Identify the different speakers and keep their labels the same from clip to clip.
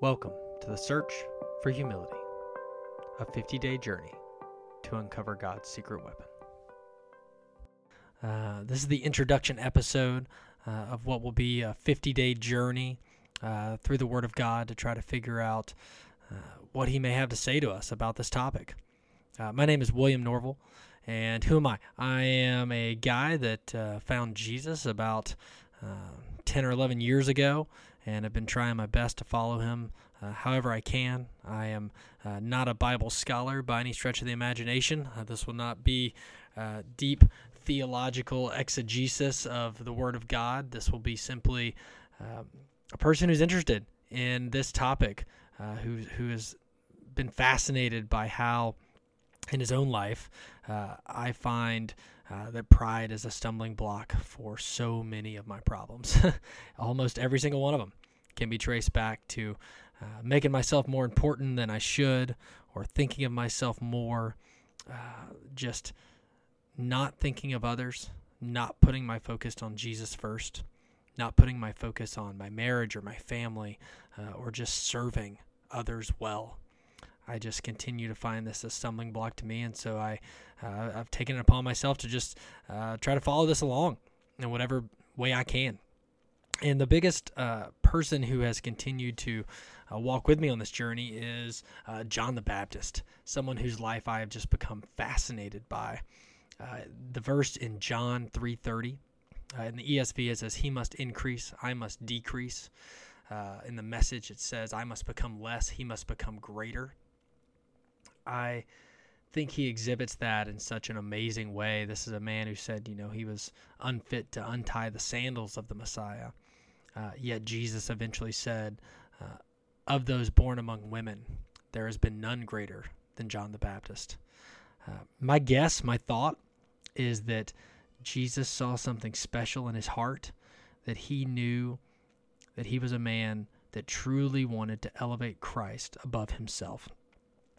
Speaker 1: Welcome to the Search for Humility, a 50 day journey to uncover God's secret weapon. Uh, this is the introduction episode uh, of what will be a 50 day journey uh, through the Word of God to try to figure out uh, what He may have to say to us about this topic. Uh, my name is William Norval, and who am I? I am a guy that uh, found Jesus about 10 or 11 years ago and have been trying my best to follow him uh, however I can. I am uh, not a Bible scholar by any stretch of the imagination. Uh, this will not be uh, deep theological exegesis of the Word of God. This will be simply um, a person who's interested in this topic, uh, who who has been fascinated by how, in his own life, uh, I find. Uh, that pride is a stumbling block for so many of my problems. Almost every single one of them can be traced back to uh, making myself more important than I should, or thinking of myself more, uh, just not thinking of others, not putting my focus on Jesus first, not putting my focus on my marriage or my family, uh, or just serving others well. I just continue to find this a stumbling block to me, and so I, uh, I've taken it upon myself to just uh, try to follow this along in whatever way I can. And the biggest uh, person who has continued to uh, walk with me on this journey is uh, John the Baptist, someone whose life I have just become fascinated by. Uh, the verse in John 3:30 uh, in the ESV it says, "He must increase, I must decrease." Uh, in the message, it says, "I must become less, he must become greater." I think he exhibits that in such an amazing way. This is a man who said, you know, he was unfit to untie the sandals of the Messiah. Uh, yet Jesus eventually said, uh, Of those born among women, there has been none greater than John the Baptist. Uh, my guess, my thought, is that Jesus saw something special in his heart, that he knew that he was a man that truly wanted to elevate Christ above himself.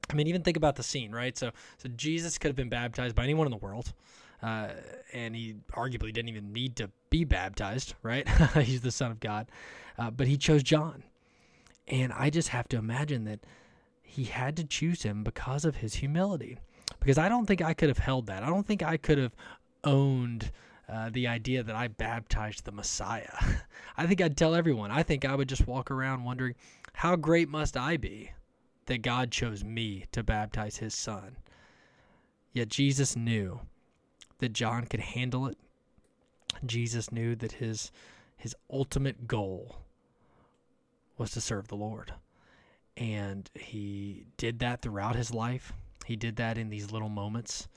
Speaker 1: I mean, even think about the scene, right? So, so Jesus could have been baptized by anyone in the world, uh, and he arguably didn't even need to be baptized, right? He's the Son of God, uh, but he chose John, and I just have to imagine that he had to choose him because of his humility. Because I don't think I could have held that. I don't think I could have owned. Uh, the idea that I baptized the Messiah. I think I'd tell everyone. I think I would just walk around wondering, how great must I be that God chose me to baptize his son. Yet Jesus knew that John could handle it. Jesus knew that his his ultimate goal was to serve the Lord. And he did that throughout his life. He did that in these little moments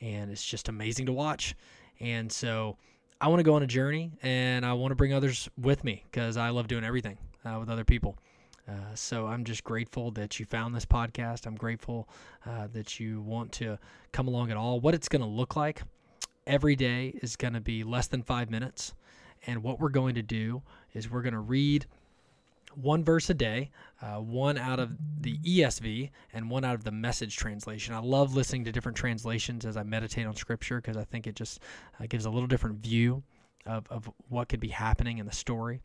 Speaker 1: and it's just amazing to watch. And so I want to go on a journey and I want to bring others with me because I love doing everything uh, with other people. Uh, so I'm just grateful that you found this podcast. I'm grateful uh, that you want to come along at all. What it's going to look like every day is going to be less than five minutes. And what we're going to do is we're going to read one verse a day, uh, one out of the ESV and one out of the message translation. I love listening to different translations as I meditate on scripture because I think it just uh, gives a little different view of, of what could be happening in the story.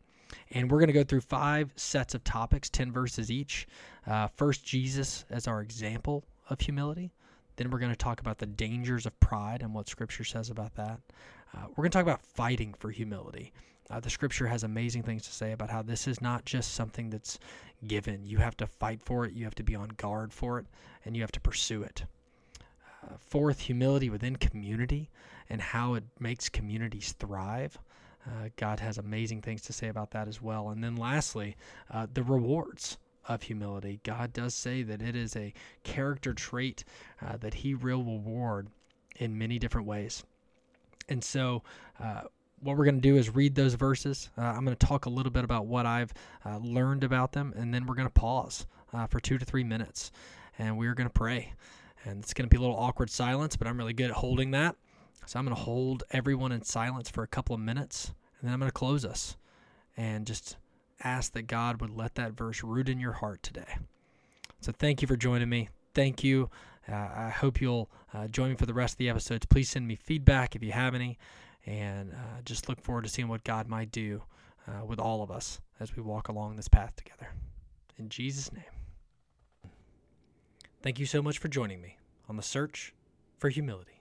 Speaker 1: And we're going to go through five sets of topics, 10 verses each. Uh, first, Jesus as our example of humility. Then we're going to talk about the dangers of pride and what Scripture says about that. Uh, we're going to talk about fighting for humility. Uh, the Scripture has amazing things to say about how this is not just something that's given. You have to fight for it, you have to be on guard for it, and you have to pursue it. Uh, fourth, humility within community and how it makes communities thrive. Uh, God has amazing things to say about that as well. And then lastly, uh, the rewards of humility. God does say that it is a character trait uh, that He will reward in many different ways. And so, uh, what we're going to do is read those verses. Uh, I'm going to talk a little bit about what I've uh, learned about them, and then we're going to pause for two to three minutes, and we're going to pray. And it's going to be a little awkward silence, but I'm really good at holding that. So I'm going to hold everyone in silence for a couple of minutes, and then I'm going to close us and just ask that God would let that verse root in your heart today. So thank you for joining me. Thank you. Uh, I hope you'll uh, join me for the rest of the episodes. Please send me feedback if you have any, and uh, just look forward to seeing what God might do uh, with all of us as we walk along this path together. In Jesus' name. Thank you so much for joining me on the search for humility.